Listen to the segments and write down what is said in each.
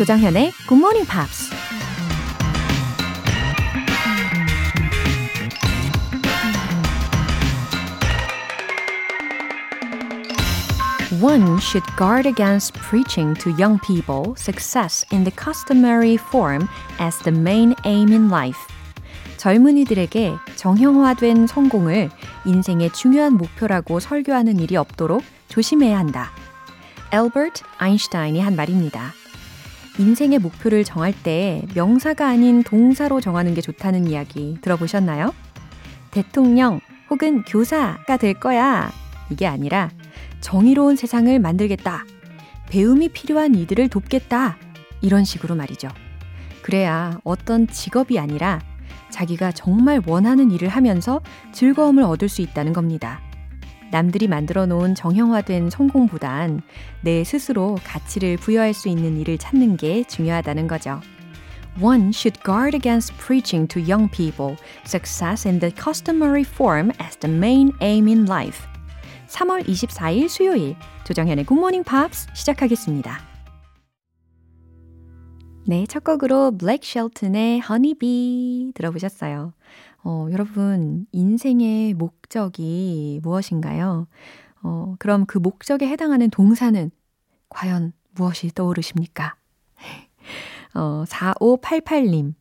조장현의 Good Morning Pops. One should guard against preaching to young people success in the customary form as the main aim in life. 젊은이들에게 정형화된 성공을 인생의 중요한 목표라고 설교하는 일이 없도록 조심해야 한다. 엘버트 아인슈타인이 한 말입니다. 인생의 목표를 정할 때 명사가 아닌 동사로 정하는 게 좋다는 이야기 들어보셨나요? 대통령 혹은 교사가 될 거야. 이게 아니라 정의로운 세상을 만들겠다. 배움이 필요한 이들을 돕겠다. 이런 식으로 말이죠. 그래야 어떤 직업이 아니라 자기가 정말 원하는 일을 하면서 즐거움을 얻을 수 있다는 겁니다. 남들이 만들어 놓은 정형화된 성공보단 내 스스로 가치를 부여할 수 있는 일을 찾는 게 중요하다는 거죠. One should guard against preaching to young people success in the customary form as the main aim in life. 3월 24일 수요일 조정현의 굿모닝 팝스 시작하겠습니다. 네, 첫 곡으로 블레이크 쉘튼의 Honey Bee 들어보셨어요. 어, 여러분, 인생의 목적이 무엇인가요? 어, 그럼 그 목적에 해당하는 동사는 과연 무엇이 떠오르십니까? 어, 4588님.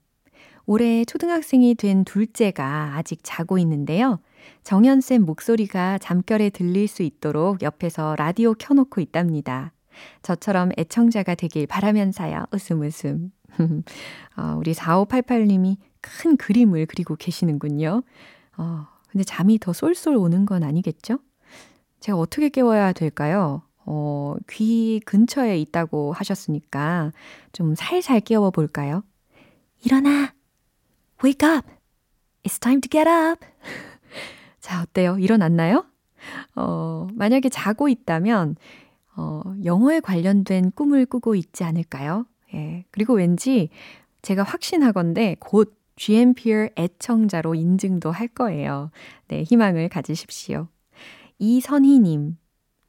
올해 초등학생이 된 둘째가 아직 자고 있는데요. 정연쌤 목소리가 잠결에 들릴 수 있도록 옆에서 라디오 켜놓고 있답니다. 저처럼 애청자가 되길 바라면서요. 웃음 웃음. 어, 우리 4588님이 큰 그림을 그리고 계시는군요. 어, 근데 잠이 더 쏠쏠 오는 건 아니겠죠? 제가 어떻게 깨워야 될까요? 어, 귀 근처에 있다고 하셨으니까 좀 살살 깨워 볼까요? 일어나! Wake up! It's time to get up! 자, 어때요? 일어났나요? 어, 만약에 자고 있다면, 어, 영어에 관련된 꿈을 꾸고 있지 않을까요? 예. 그리고 왠지 제가 확신하건데 곧 GMPR 애청자로 인증도 할 거예요. 네, 희망을 가지십시오. 이선희님,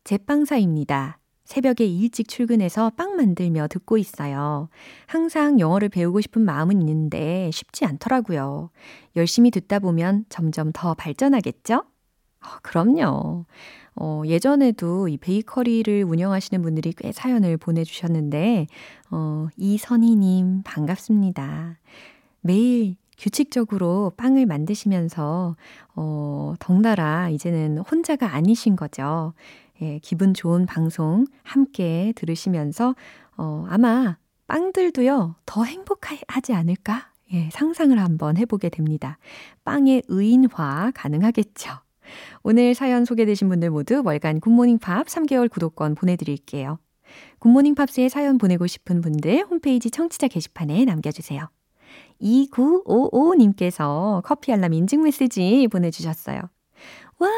제빵사입니다. 새벽에 일찍 출근해서 빵 만들며 듣고 있어요. 항상 영어를 배우고 싶은 마음은 있는데 쉽지 않더라고요. 열심히 듣다 보면 점점 더 발전하겠죠? 어, 그럼요. 어, 예전에도 이 베이커리를 운영하시는 분들이 꽤 사연을 보내주셨는데, 어, 이선희님, 반갑습니다. 매일 규칙적으로 빵을 만드시면서, 어, 덩달아 이제는 혼자가 아니신 거죠. 예, 기분 좋은 방송 함께 들으시면서, 어, 아마 빵들도요, 더 행복하지 않을까? 예, 상상을 한번 해보게 됩니다. 빵의 의인화 가능하겠죠. 오늘 사연 소개되신 분들 모두 월간 굿모닝 팝 3개월 구독권 보내드릴게요. 굿모닝 팝스에 사연 보내고 싶은 분들 홈페이지 청취자 게시판에 남겨주세요. 2955님께서 커피 알람 인증 메시지 보내주셨어요. 와!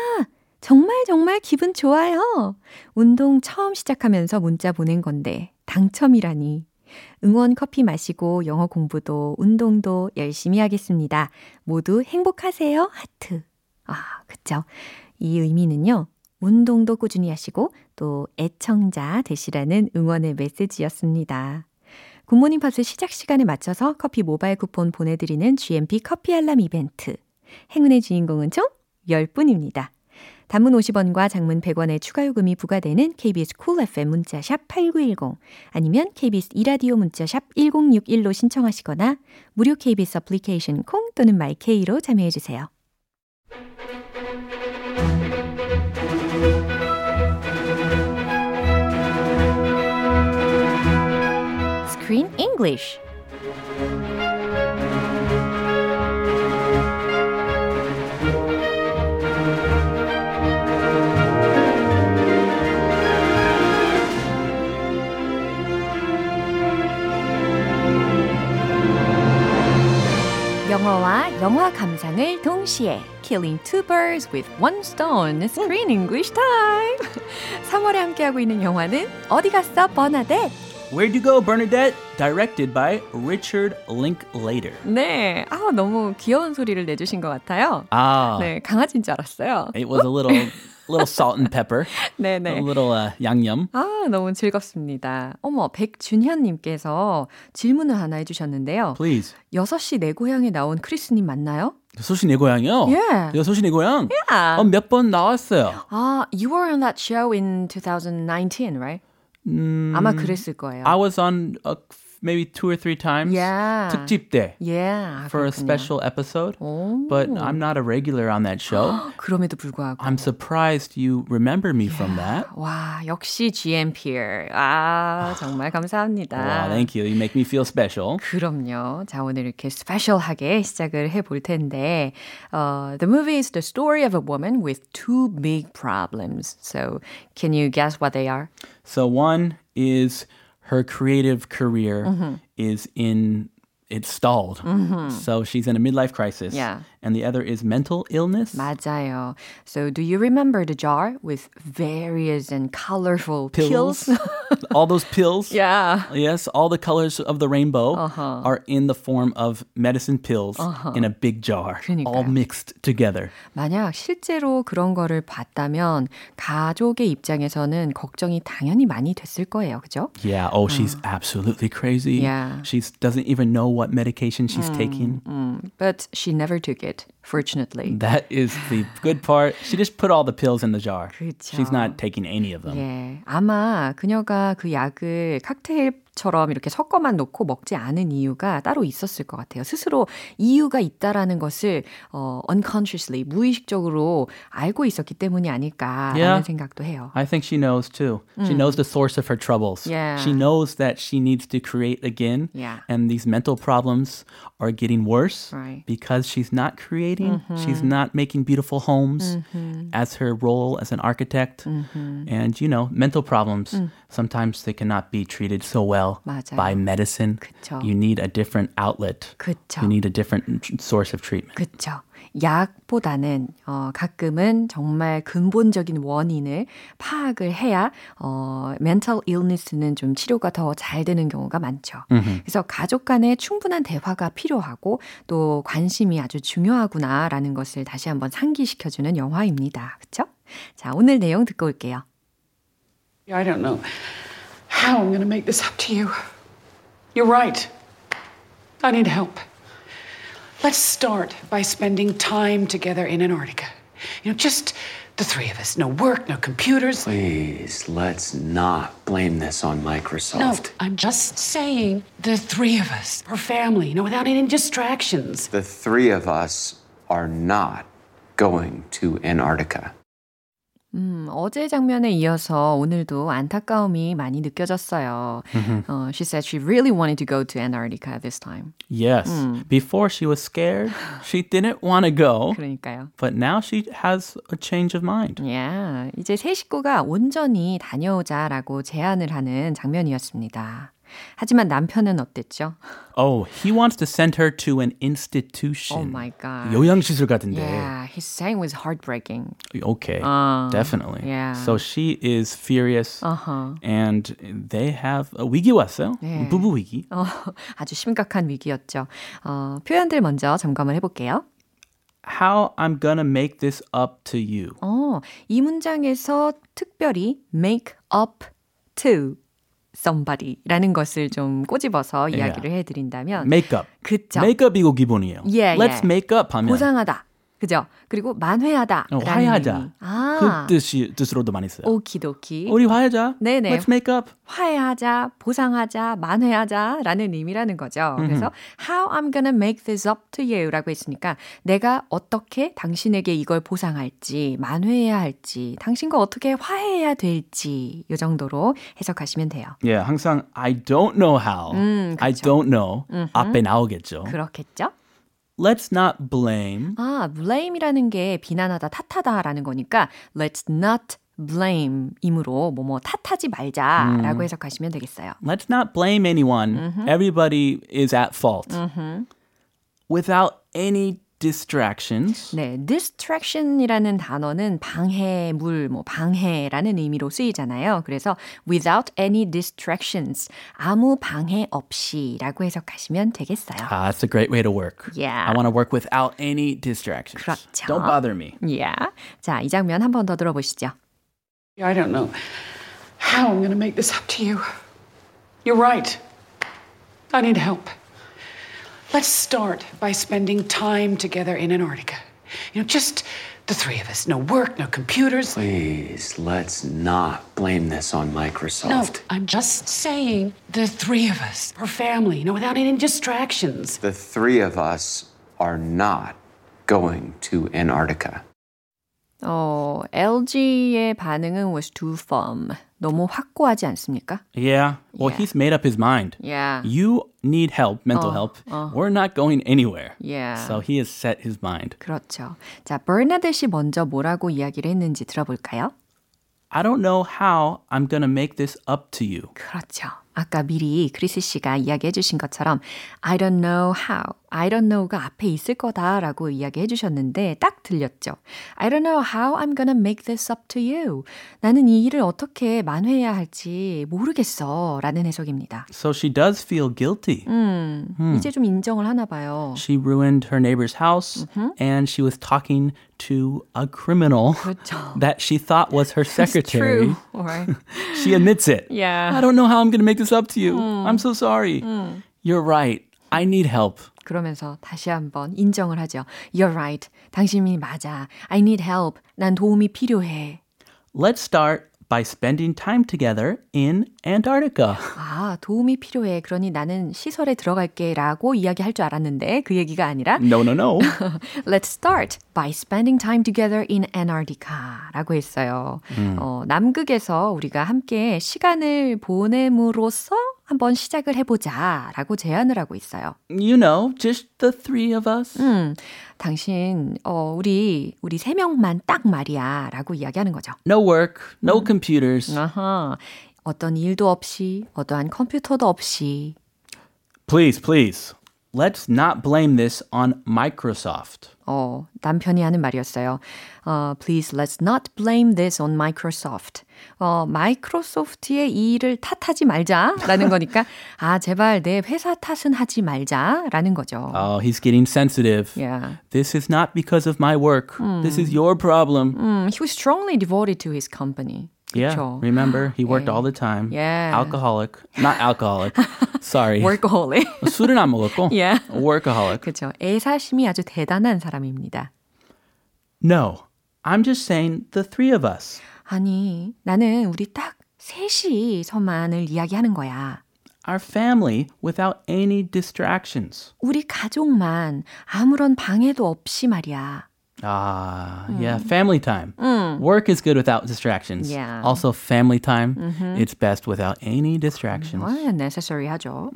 정말 정말 기분 좋아요. 운동 처음 시작하면서 문자 보낸 건데 당첨이라니. 응원 커피 마시고 영어 공부도 운동도 열심히 하겠습니다. 모두 행복하세요. 하트. 아, 그쵸. 이 의미는요. 운동도 꾸준히 하시고 또 애청자 되시라는 응원의 메시지였습니다. 굿모닝 팝스 시작 시간에 맞춰서 커피 모바일 쿠폰 보내드리는 GMP 커피 알람 이벤트. 행운의 주인공은 총 10분입니다. 단문 50원과 장문 100원의 추가 요금이 부과되는 KBS Cool FM 문자샵 8910 아니면 KBS 이라디오 문자샵 1061로 신청하시거나 무료 KBS 애플리케이션 콩 또는 마이케이로 참여해 주세요. English 영어와 영화 감상을 동시에 Killing two birds with one stone Screen English Time 3월에 함께하고 있는 영화는 어디 갔어 버나뎃 Where'd You Go, Bernadette? Directed by Richard Linklater. 네, 아 너무 귀여운 소리를 내주신 것 같아요. Ah, 네, 강아지인 줄 알았어요. it was a little little salt and pepper. 네네. A little uh, 양념. 아, 너무 즐겁습니다. 어머, 백준현님께서 질문을 하나 해주셨는데요. Please. 6시 내 고향에 나온 크리스님 맞나요? 소시 내 고향이요? Yeah. 이거 소시 내 고향? Yeah. 어, 몇번 나왔어요. 아, you were on that show in 2019, right? 음, 아마 그랬을 거예요. I was on a, maybe two or three times. Yeah. 특집 때. Yeah. For a 그렇군요. special episode. 오. But I'm not a regular on that show. 그럼에도 불구하고. I'm surprised you remember me from that. 와, 역시 GMPR. 아, 정말 감사합니다. Wow, thank you. You make me feel special. 그럼요. 자, 오늘 이렇게 스페셜하게 시작을 해볼 텐데, uh, the movie is the story of a woman with two big problems. So, can you guess what they are? So one is her creative career Mm-hmm. is in it's stalled. So she's in a midlife crisis. Yeah And the other is mental illness. 맞아요. So, do you remember the jar with various and colorful pills? all those pills. yeah. Yes, all the colors of the rainbow Uh-huh. are in the form of medicine pills in a big jar, all 그러니까요. mixed together. 만약 실제로 그런 거를 봤다면 가족의 입장에서는 걱정이 당연히 많이 됐을 거예요. 그죠? Yeah. Oh, she's absolutely crazy. Yeah. She doesn't even know what medication she's taking. 음, but she never took it, fortunately. That is the good part. She just put all the pills in the jar. 그쵸. She's not taking any of them. 예, 아마 그녀가 그 약을 칵테일 처럼 이렇게 섞어만 놓고 먹지 않은 이유가 따로 있었을 것 같아요. 스스로 이유가 있다라는 것을 어, unconsciously 무의식적으로 알고 있었기 때문이 아닐까라는 Yeah. 생각도 해요. I think she knows too. She knows the source of her troubles. Yeah. She knows that she needs to create again. Yeah. And these mental problems are getting worse Right. because she's not creating. She's not making beautiful homes as her role as an architect. And, you know, mental problems, sometimes they cannot be treated so well 맞아요. by medicine. 그쵸. You need a different outlet. 그쵸. You need a different source of treatment. 그쵸. 약보다는 어, 가끔은 정말 근본적인 원인을 파악을 해야 어, mental illness는 좀 치료가 더 잘 되는 경우가 많죠. 그래서 가족 간의 충분한 대화가 필요하고 또 관심이 아주 중요하구나라는 것을 다시 한번 상기시켜주는 영화입니다. 그쵸? 자, 오늘 내용 듣고 올게요. I don't know how I'm going to make this up to you. You're right. I need help. Let's start by spending time together in Antarctica. You know, just the three of us. No work, no computers. Please, let's not blame this on Microsoft. No. I'm just saying the three of us. Our family, you know, without any distractions. The three of us are not going to Antarctica. 음, 어제 장면에 이어서 오늘도 안타까움이 많이 느껴졌어요. 어, she said she really wanted to go to Antarctica this time. Yes. Before she was scared, she didn't want to go. 그러니까요. But now she has a change of mind. 야, 이제 세 식구가 온전히 다녀오자라고 제안을 하는 장면이었습니다. 하지만 남편은 어땠죠? Oh, he wants to send her to an Oh institution. my god. 요양시설 같은데. Yeah, his saying was heartbreaking. Okay, Uh, definitely. yeah. So she is furious, Uh-huh. and they have a 위기 왔어요. 네. 부부 위기. 어, 아주 심각한 위기였죠. 어, 표현들 먼저 점검을 해볼게요. How I'm gonna make this up to you. 어, 이 문장에서 특별히 make up to somebody라는 것을 좀 꼬집어서 이야기를 해드린다면 Make up. 그쵸. 메이크업이고 기본이에요. Yeah, Let's yeah. make up 하면 보상하다. 그죠? 그리고 만회하다. 어, 화해하자. 아, 그 뜻이 뜻으로도 많이 써요. 오키도키. 우리 화해하자. 네네. Let's make up. 화해하자, 보상하자, 만회하자라는 의미라는 거죠. 그래서 how I'm gonna make this up to you라고 했으니까 내가 어떻게 당신에게 이걸 보상할지, 만회해야 할지, 당신과 어떻게 화해해야 될지 이 정도로 해석하시면 돼요. Yeah, 항상 I don't know how. 음, I 그쵸. don't know. 앞에 나오겠죠. 그렇겠죠? Let's not blame. 아, blame이라는 게 비난하다, 탓하다라는 거니까 let's not blame 이므로 뭐뭐 탓하지 말자라고 해석하시면 되겠어요. Let's not blame anyone. Everybody is at fault. Without any distractions. 네, distraction이라는 단어는 방해물, 뭐 방해라는 의미로 쓰이잖아요. 그래서 without any distractions, 아무 방해 없이라고 해석하시면 되겠어요. Ah, that's a great way to work. Yeah. I want to work without any distractions. 그렇죠. Don't bother me. Yeah. 자, 이 장면 한 번 더 들어보시죠. I don't know how I'm going to make this up to you. You're right. I need help. Let's start by spending time together in Antarctica. You know, just the three of us. No work, no computers. Please, let's not blame this on Microsoft. No. I'm just saying the three of us. Our family, you know, without any distractions. The three of us are not going to Antarctica. 어, LG의 반응은 was too firm. 너무 확고하지 않습니까? Yeah. Well, Yeah. he's made up his mind. Yeah. You need help, mental help. We're not going anywhere. Yeah. So he has set his mind. 그렇죠. 자, 버나드씨 먼저 뭐라고 이야기를 했는지 들어볼까요? I don't know how I'm going to make this up to you. 그렇죠. 아까 미리 크리스 씨가 이야기해 주신 것처럼 I don't know how, I don't know가 앞에 있을 거다라고 이야기해 주셨는데 딱 들렸죠. I don't know how I'm gonna make this up to you. 나는 이 일을 어떻게 만회해야 할지 모르겠어 라는 해석입니다. So she does feel guilty. 음, 이제 좀 인정을 하나 봐요. She ruined her neighbor's house and she was talking to a criminal 그렇죠. that she thought was her secretary. True. Or, She admits it. yeah. I don't know how I'm going to make this up to you. I'm so sorry. You're right. I need help. 그러면서 다시 한번 인정을 하죠. You're right. 당신이 맞아. I need help. 난 도움이 필요해. Let's start by spending time together in Antarctica. 아, 도움이 필요해. 그러니 나는 시설에 들어갈게 라고 이야기할 줄 알았는데 그 얘기가 아니라 No, no, no. Let's start by spending time together in Antarctica 라고 했어요. 어, 남극에서 우리가 함께 시간을 보냄으로써 한번 시작을 해보자 라고 제안을 하고 있어요. you know, just the three of us. 음, 당신, 어, 우리, 우리 세 명만 딱 말이야 라고 이야기하는 거죠. No work, no computers. 아하, 어떤 일도 없이, 어떠한 컴퓨터도 없이, Please, please. Let's not blame this on Microsoft. 어, 남편이 하는 말이었어요. 어, please let's not blame this on Microsoft. 어, 마이크로소프트의 이 일을 탓하지 말자라는 거니까 아, 제발 내 회사 탓은 하지 말자라는 거죠. Oh, he's getting sensitive. Yeah. This is not because of my work. This is your problem. 음, he was strongly devoted to his company. Yeah. 그쵸? Remember, he worked all the time. Yeah. Alcoholic. Not alcoholic. Sorry. workaholic. 술은 안 먹었고. Yeah. Workaholic. 그렇죠. 애사심이 아주 대단한 사람입니다. No. I'm just saying the three of us. 아니, 나는 우리 딱 셋이서만을 이야기하는 거야. Our family without any distractions. 우리 가족만 아무런 방해도 없이 말이야. Ah, yeah, family time. Work is good without distractions. Yeah. Also, family time, it's best without any distractions. 어, necessary 하죠.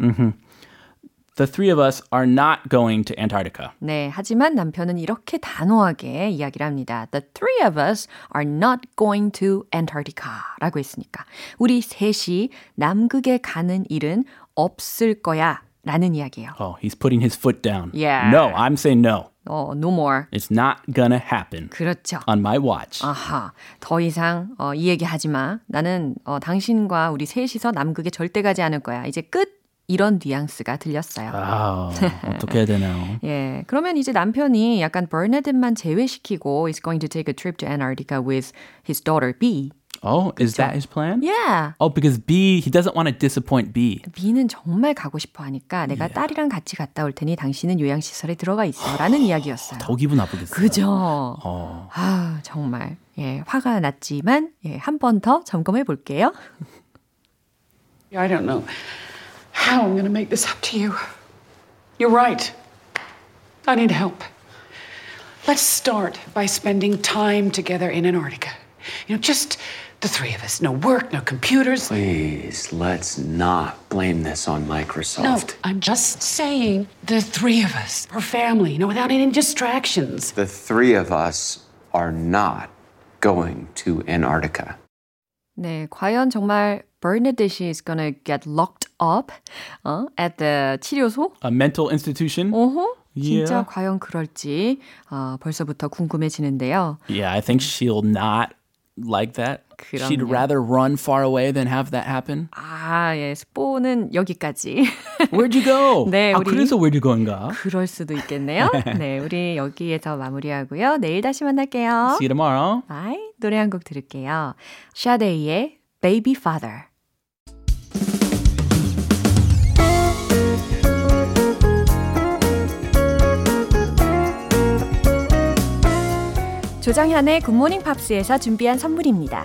The three of us are not going to Antarctica. 네, 하지만 남편은 이렇게 단호하게 이야기를 합니다. The three of us are not going to Antarctica 라고 했으니까. 우리 셋이 남극에 가는 일은 없을 거야 라는 이야기예요. Oh, he's putting his foot down. Yeah. No, I'm saying no. 어, no more. It's not gonna happen 그렇죠. on my watch. 아하, 더 이상 어, 이 얘기 하지 마. 나는 어, 당신과 우리 셋이서 남극에 절대 가지 않을 거야. 이제 끝. 이런 뉘앙스가 들렸어요. Oh, 어떻게 해야 되나요? 예, 그러면 이제 남편이 약간 버나드만 제외시키고 is going to take a trip to Antarctica with his daughter B. Oh, is that his plan? Yeah. Oh, because B, he doesn't want to disappoint B. B는 정말 가고 싶어 하니까 내가 딸이랑 같이 갔다 올 테니 당신은 요양시설에 들어가 있어. 라는 이야기였어요. 더 기분 나쁘겠어요. 그죠? 어. 아, 정말. 예, 화가 났지만, 예, 한 번 더 점검해 볼게요. I don't know how I'm going to make this up to you. You're right. I need help. Let's start by spending time together in Antarctica. You know, just the three of us. No work, no computers. Please, let's not blame this on No, Microsoft. I'm just saying the three of us. Our family, you know, without any distractions. The three of us are not going to Antarctica. 네, 과연 정말 Bernadette is gonna get locked up 어, at the 치료소? A mental institution? 어허? 진짜 Yeah. 과연 그럴지 어, 벌써부터 궁금해지는데요. Yeah, I think she'll not like that. She'd 그럼요. rather run far away than have that happen. 아, 예, 스포는 여기까지. Where'd you go? 네, 아, 우리- 그래서 where'd you go인가? 그럴 수도 있겠네요. 네, 우리 여기에서 마무리하고요. 내일 다시 만날게요. See you tomorrow. Bye. 노래 한 곡 들을게요. 샤데이의 Baby Father. 조정현의 굿모닝 팝스에서 준비한 선물입니다.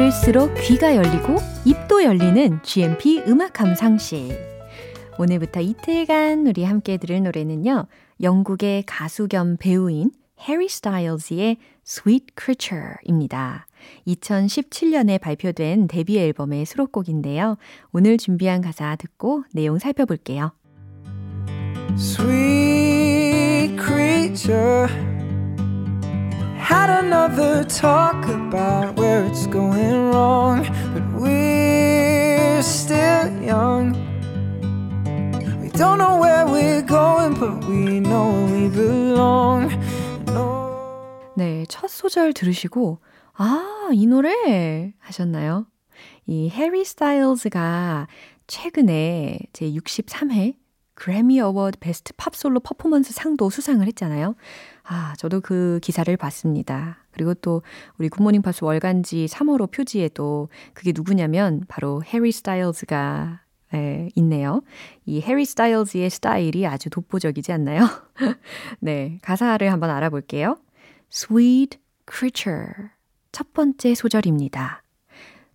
들을수록 귀가 열리고 입도 열리는 GMP 음악 감상실 오늘부터 이틀간 우리 함께 들을 노래는요 영국의 가수 겸 배우인 해리 스타일즈의 Sweet Creature입니다. 2017년에 발표된 데뷔 앨범의 수록곡인데요. 오늘 준비한 가사 듣고 내용 살펴볼게요. Sweet creature had another talk about where it's going wrong, but we're still young. We don't know where we're going, but we know we belong. 네, 첫 소절 들으시고 아, 이 노래 하셨나요? 이 해리 스타일즈가 최근에 제 63회 그래미 어워드 Best Pop Solo Performance 상도 수상을 했잖아요. 아, 저도 그 기사를 봤습니다. 그리고 또 우리 굿모닝 팝스 월간지 3월호 표지에도 그게 누구냐면 바로 해리 스타일즈가 예, 있네요. 이 해리 스타일즈의 스타일이 아주 독보적이지 않나요? 네, 가사를 한번 알아볼게요. Sweet creature. 첫 번째 소절입니다.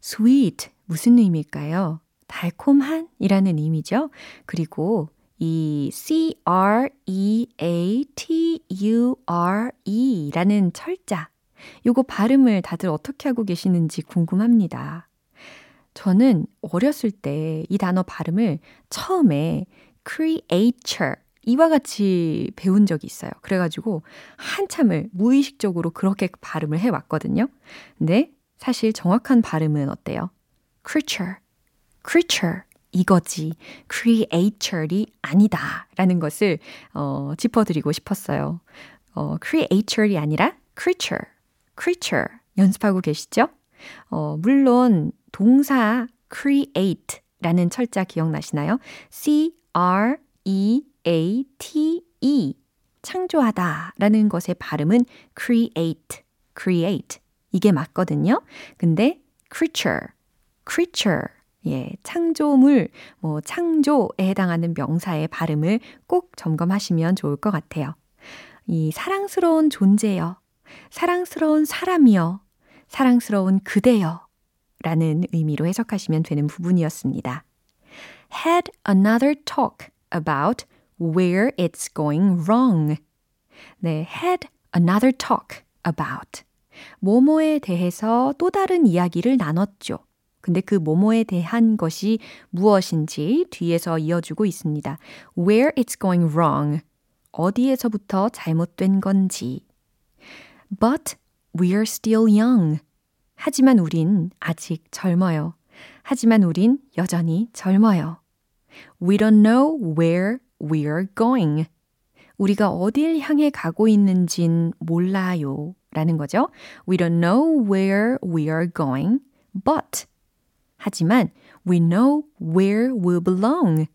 Sweet 무슨 의미일까요? 달콤한 이라는 의미죠. 그리고 이 C-R-E-A-T-U-R-E 라는 철자. 요거 발음을 다들 어떻게 하고 계시는지 궁금합니다. 저는 어렸을 때 이 단어 발음을 처음에 creature 이와 같이 배운 적이 있어요. 그래가지고 한참을 무의식적으로 그렇게 발음을 해왔거든요. 근데 사실 정확한 발음은 어때요? creature, creature 이거지 creature이 아니다 라는 것을 어, 짚어드리고 싶었어요. 어, creature이 아니라 creature, creature 연습하고 계시죠? 어, 물론 동사 create 라는 철자 기억나시나요? C-R-E-A-T-E 창조하다 라는 것의 발음은 create, create 이게 맞거든요. 근데 creature, creature 예, 창조물, 뭐 창조에 해당하는 명사의 발음을 꼭 점검하시면 좋을 것 같아요. 이 사랑스러운 존재여, 사랑스러운 사람이여, 사랑스러운 그대여 라는 의미로 해석하시면 되는 부분이었습니다. Had another talk about where it's going wrong. 네, had another talk about. 뭐뭐에 대해서 또 다른 이야기를 나눴죠. 근데 그 뭐뭐에 대한 것이 무엇인지 뒤에서 이어주고 있습니다. Where it's going wrong. 어디에서부터 잘못된 건지. But we're still young. 하지만 우린 아직 젊어요. 하지만 우린 여전히 젊어요. We don't know where we're going. 우리가 어딜 향해 가고 있는진 몰라요. 라는 거죠. We don't know where we are going, but 하지만 we know where we belong.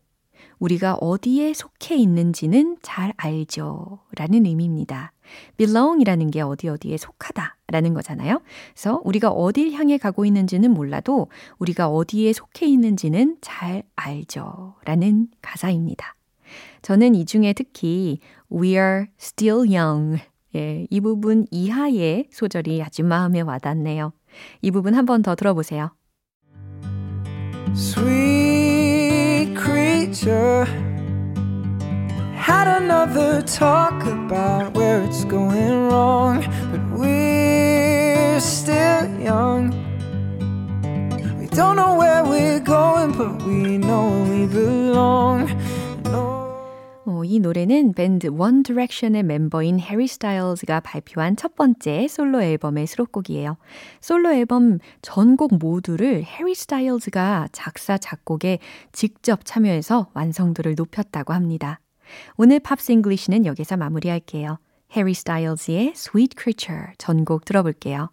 우리가 어디에 속해 있는지는 잘 알죠. 라는 의미입니다. belong이라는 게 어디 어디에 속하다 라는 거잖아요. 그래서 우리가 어딜 향해 가고 있는지는 몰라도 우리가 어디에 속해 있는지는 잘 알죠. 라는 가사입니다. 저는 이 중에 특히 We are still young. 예, 이 부분 이하의 소절이 아주 마음에 와닿네요. 이 부분 한 번 더 들어보세요. Sweet creature had another talk about where it's going wrong, but we're still young. We don't know where we're going, but we know we belong. 어, 이 노래는 밴드 One Direction의 멤버인 해리 스타일즈가 발표한 첫 번째 솔로 앨범의 수록곡이에요. 솔로 앨범 전곡 모두를 해리 스타일즈가 작사, 작곡에 직접 참여해서 완성도를 높였다고 합니다. 오늘 Pops English는 여기서 마무리할게요. 해리 스타일즈의 Sweet Creature 전곡 들어볼게요.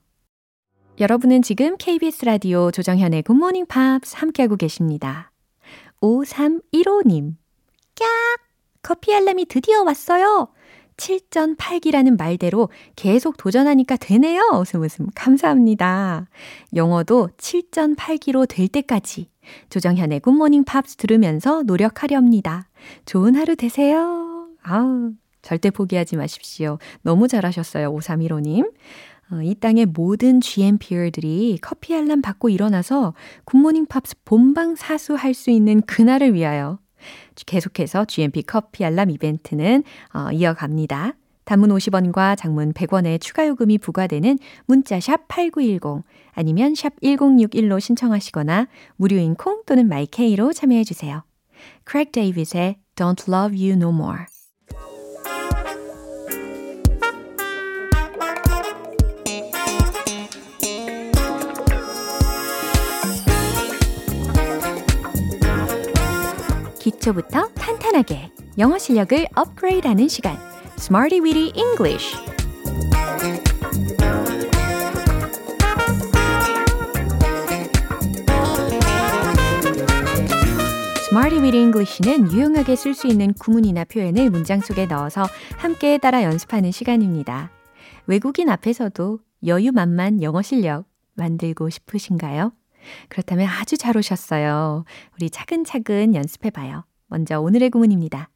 여러분은 지금 KBS 라디오 조정현의 Morning Pops 함께하고 계십니다. 5315님. 깍! 커피 알람이 드디어 왔어요. 7.8기라는 말대로 계속 도전하니까 되네요. 웃음 웃음. 감사합니다. 영어도 7.8기로 될 때까지 조정현의 굿모닝 팝스 들으면서 노력하렵니다. 좋은 하루 되세요. 아우, 절대 포기하지 마십시오. 너무 잘하셨어요. 5315님. 어, 이 땅의 모든 GMPR들이 커피 알람 받고 일어나서 굿모닝 팝스 본방 사수할 수 있는 그날을 위하여 계속해서 GMP 커피 알람 이벤트는 어, 이어갑니다. 단문 50원과 장문 100원의 추가 요금이 부과되는 문자 샵 8910 아니면 샵 1061로 신청하시거나 무료인 콩 또는 마이케이로 참여해 주세요. 크레이그 데이빗의 Don't Love You No More 기초부터 탄탄하게 영어 실력을 업그레이드하는 시간 Smarty Weedy Smarty Weedy English는 유용하게 쓸 수 있는 구문이나 표현을 문장 속에 넣어서 함께 따라 연습하는 시간입니다. 외국인 앞에서도 여유만만 영어 실력 만들고 싶으신가요? 그렇다면 아주 잘 오셨어요. 우리 차근차근 연습해 봐요. 먼저 오늘의 구문입니다.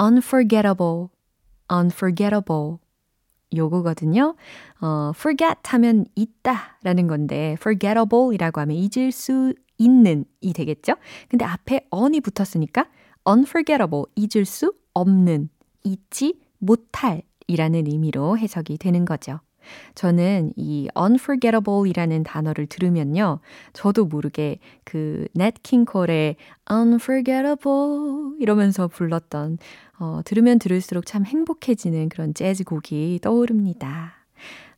unforgettable, unforgettable. 요거거든요. 어, forget 하면 있다 라는 건데, forgettable 이라고 하면 잊을 수 있는 이 되겠죠? 근데 앞에 on이 붙었으니까 unforgettable, 잊을 수 없는, 잊지 못할 이라는 의미로 해석이 되는 거죠. 저는 이 unforgettable 이라는 단어를 들으면요. 저도 모르게 그 넷 킹콜의 unforgettable 이러면서 불렀던 어, 들으면 들을수록 참 행복해지는 그런 재즈 곡이 떠오릅니다.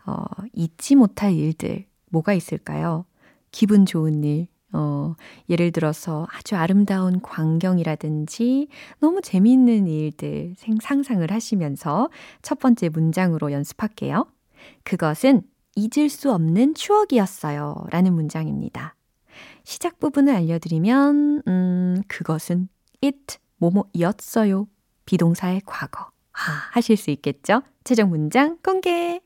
어, 잊지 못할 일들 뭐가 있을까요? 기분 좋은 일, 어, 예를 들어서 아주 아름다운 광경이라든지 너무 재미있는 일들 상상을 하시면서 첫 번째 문장으로 연습할게요. 그것은 잊을 수 없는 추억이었어요. 라는 문장입니다. 시작 부분을 알려드리면, 음, 그것은 it, 뭐뭐이었어요. 비동사의 과거. 아, 하실 수 있겠죠? 최종 문장 공개!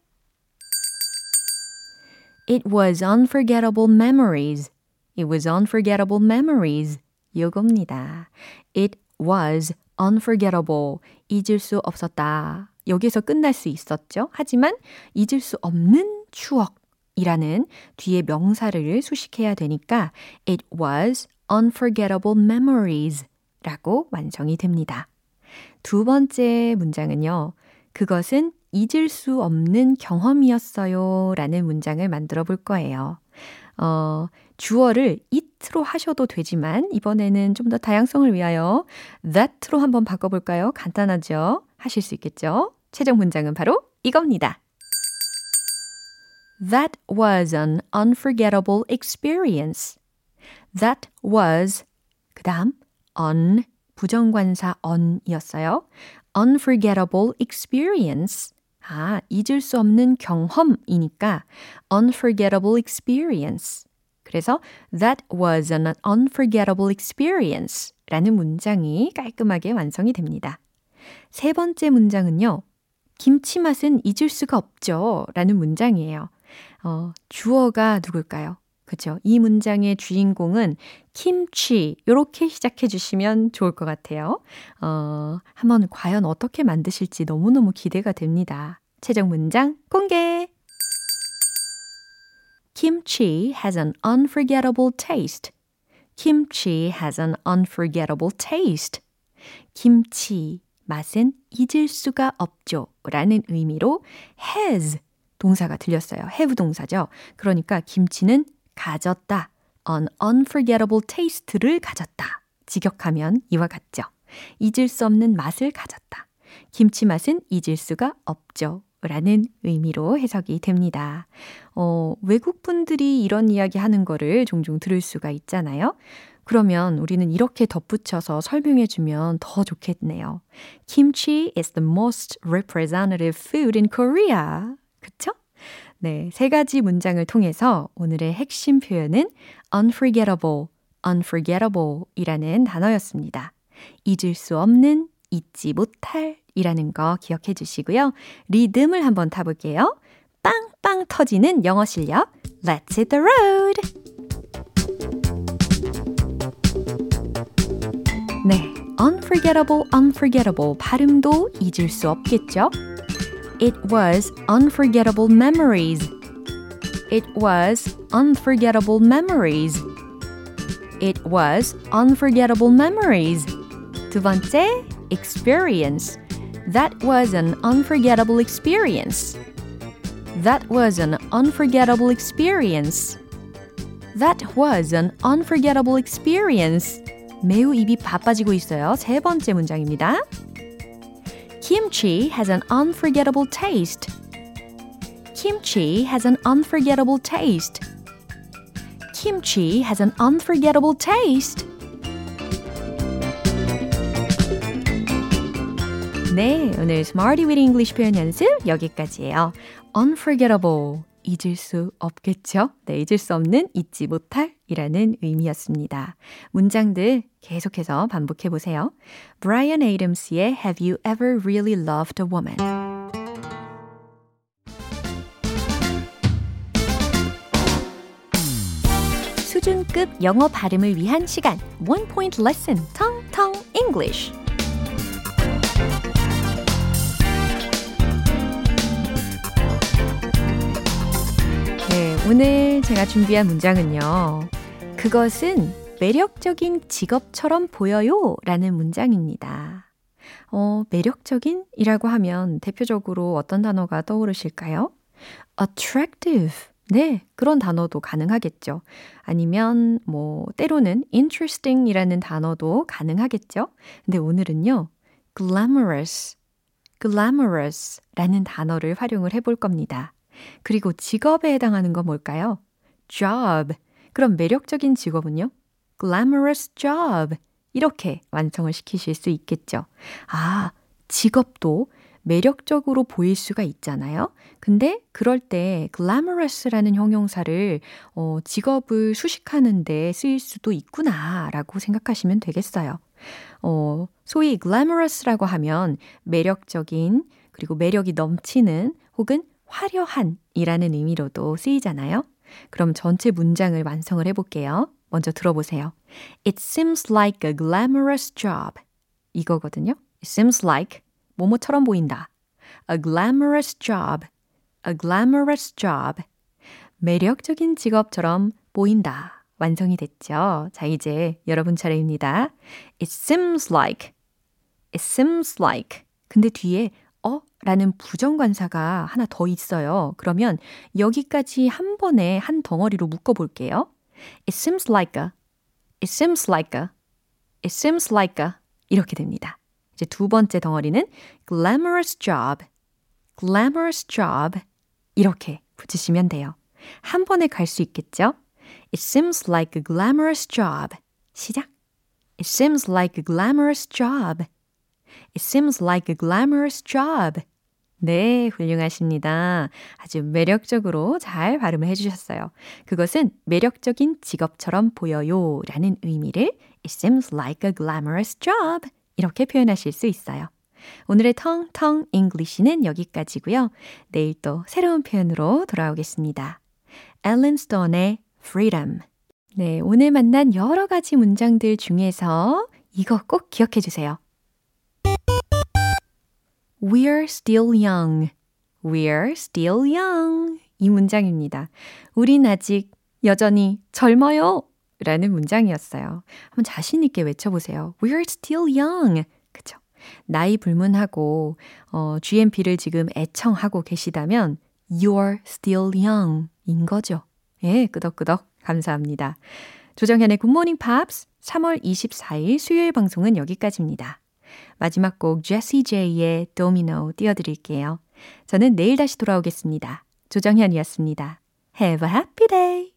It was unforgettable memories. It was unforgettable memories. 요겁니다. It was unforgettable. 잊을 수 없었다. 여기서 끝날 수 있었죠. 하지만 잊을 수 없는 추억이라는 뒤에 명사를 수식해야 되니까 it was unforgettable memories 라고 완성이 됩니다. 두 번째 문장은요. 그것은 잊을 수 없는 경험이었어요 라는 문장을 만들어 볼 거예요. 어, 주어를 it로 하셔도 되지만 이번에는 좀 더 다양성을 위하여 that로 한번 바꿔볼까요? 간단하죠? 하실 수 있겠죠? 최종 문장은 바로 이겁니다. That was an unforgettable experience. That was 그 다음 un 부정관사 on이었어요. unforgettable experience. 아, 잊을 수 없는 경험이니까 unforgettable experience. 그래서 that was an unforgettable experience 라는 문장이 깔끔하게 완성이 됩니다. 세 번째 문장은요. 김치 맛은 잊을 수가 없죠. 라는 문장이에요. 어, 주어가 누굴까요? 그죠? 이 문장의 주인공은 김치. 요렇게 시작해 주시면 좋을 것 같아요. 어, 한번 과연 어떻게 만드실지 너무너무 기대가 됩니다. 최종 문장 공개! Kimchi has an unforgettable taste. Kimchi has an unforgettable taste. 김치 맛은 잊을 수가 없죠. 라는 의미로 has 동사가 들렸어요. have 동사죠. 그러니까 김치는 가졌다. an unforgettable taste를 가졌다. 직역하면 이와 같죠. 잊을 수 없는 맛을 가졌다. 김치 맛은 잊을 수가 없죠. 라는 의미로 해석이 됩니다. 어, 외국 분들이 이런 이야기 하는 거를 종종 들을 수가 있잖아요. 그러면 우리는 이렇게 덧붙여서 설명해 주면 더 좋겠네요. Kimchi is the most representative food in Korea. 그쵸? 네, 세 가지 문장을 통해서 오늘의 핵심 표현은 unforgettable, unforgettable 이라는 단어였습니다. 잊을 수 없는, 잊지 못할 이라는 거 기억해 주시고요. 리듬을 한번 타볼게요. 빵빵 터지는 영어 실력. Let's hit the road! 네, unforgettable, unforgettable 발음도 잊을 수 없겠죠? It was unforgettable memories. It was unforgettable memories. It was unforgettable memories. 두 번째, experience. That was an unforgettable experience. That was an unforgettable experience. That was an unforgettable experience. 매우 입이 바빠지고 있어요. 세 번째 문장입니다. Kimchi has an unforgettable taste. Kimchi has an unforgettable taste. Kimchi has an unforgettable taste. 네, 오늘 Smarty with English 표현 연습 여기까지예요. Unforgettable. 잊을 수 없겠죠? 네, 잊을 수 없는 잊지 못할 이라는 의미였습니다. 문장들 계속해서 반복해 보세요. Brian Adams의 Have You Ever Really Loved a Woman? 수준급 영어 발음을 위한 시간 One Point Lesson Tong Tong English 네, 오늘 제가 준비한 문장은요. 그것은 매력적인 직업처럼 보여요 라는 문장입니다. 어, 매력적인 이라고 하면 대표적으로 어떤 단어가 떠오르실까요? attractive. 네, 그런 단어도 가능하겠죠. 아니면 뭐 때로는 interesting 이라는 단어도 가능하겠죠. 근데 오늘은요. glamorous, glamorous 라는 단어를 활용을 해볼 겁니다. 그리고 직업에 해당하는 건 뭘까요? job. 그럼 매력적인 직업은요? glamorous job. 이렇게 완성을 시키실 수 있겠죠. 아, 직업도 매력적으로 보일 수가 있잖아요. 근데 그럴 때 glamorous라는 형용사를 어, 직업을 수식하는데 쓰일 수도 있구나라고 생각하시면 되겠어요. 어, 소위 glamorous라고 하면 매력적인 그리고 매력이 넘치는 혹은 화려한 이라는 의미로도 쓰이잖아요. 그럼 전체 문장을 완성을 해볼게요. 먼저 들어보세요. It seems like a glamorous job. 이거거든요. It seems like 뭐뭐처럼 보인다. A glamorous job. A glamorous job. 매력적인 직업처럼 보인다. 완성이 됐죠? 자, 이제 여러분 차례입니다. It seems like. It seems like. 근데 뒤에 어? 라는 부정관사가 하나 더 있어요. 그러면 여기까지 한 번에 한 덩어리로 묶어볼게요. It seems like a, it seems like a, it seems like a 이렇게 됩니다. 이제 두 번째 덩어리는 glamorous job, glamorous job 이렇게 붙이시면 돼요. 한 번에 갈 수 있겠죠? It seems like a glamorous job. 시작. It seems like a glamorous job. It seems like a glamorous job. 네, 훌륭하십니다. 아주 매력적으로 잘 발음을 해주셨어요. 그것은 매력적인 직업처럼 보여요 라는 의미를 It seems like a glamorous job. 이렇게 표현하실 수 있어요. 오늘의 텅텅 English는 여기까지고요. 내일 또 새로운 표현으로 돌아오겠습니다. 앨런 스톤의 Freedom. 네, 오늘 만난 여러 가지 문장들 중에서 이거 꼭 기억해 주세요. We're still young. We're still young. 이 문장입니다. 우린 아직 여전히 젊어요. 라는 문장이었어요. 한번 자신있게 외쳐보세요. We're still young. 그쵸? 나이 불문하고, 어, GMP를 지금 애청하고 계시다면, You're still young. 인 거죠. 예, 끄덕끄덕. 감사합니다. 조정현의 굿모닝 팝스 3월 24일 수요일 방송은 여기까지입니다. 마지막 곡 제시 제이의 도미노 띄워드릴게요. 저는 내일 다시 돌아오겠습니다. 조정현이었습니다. Have a happy day!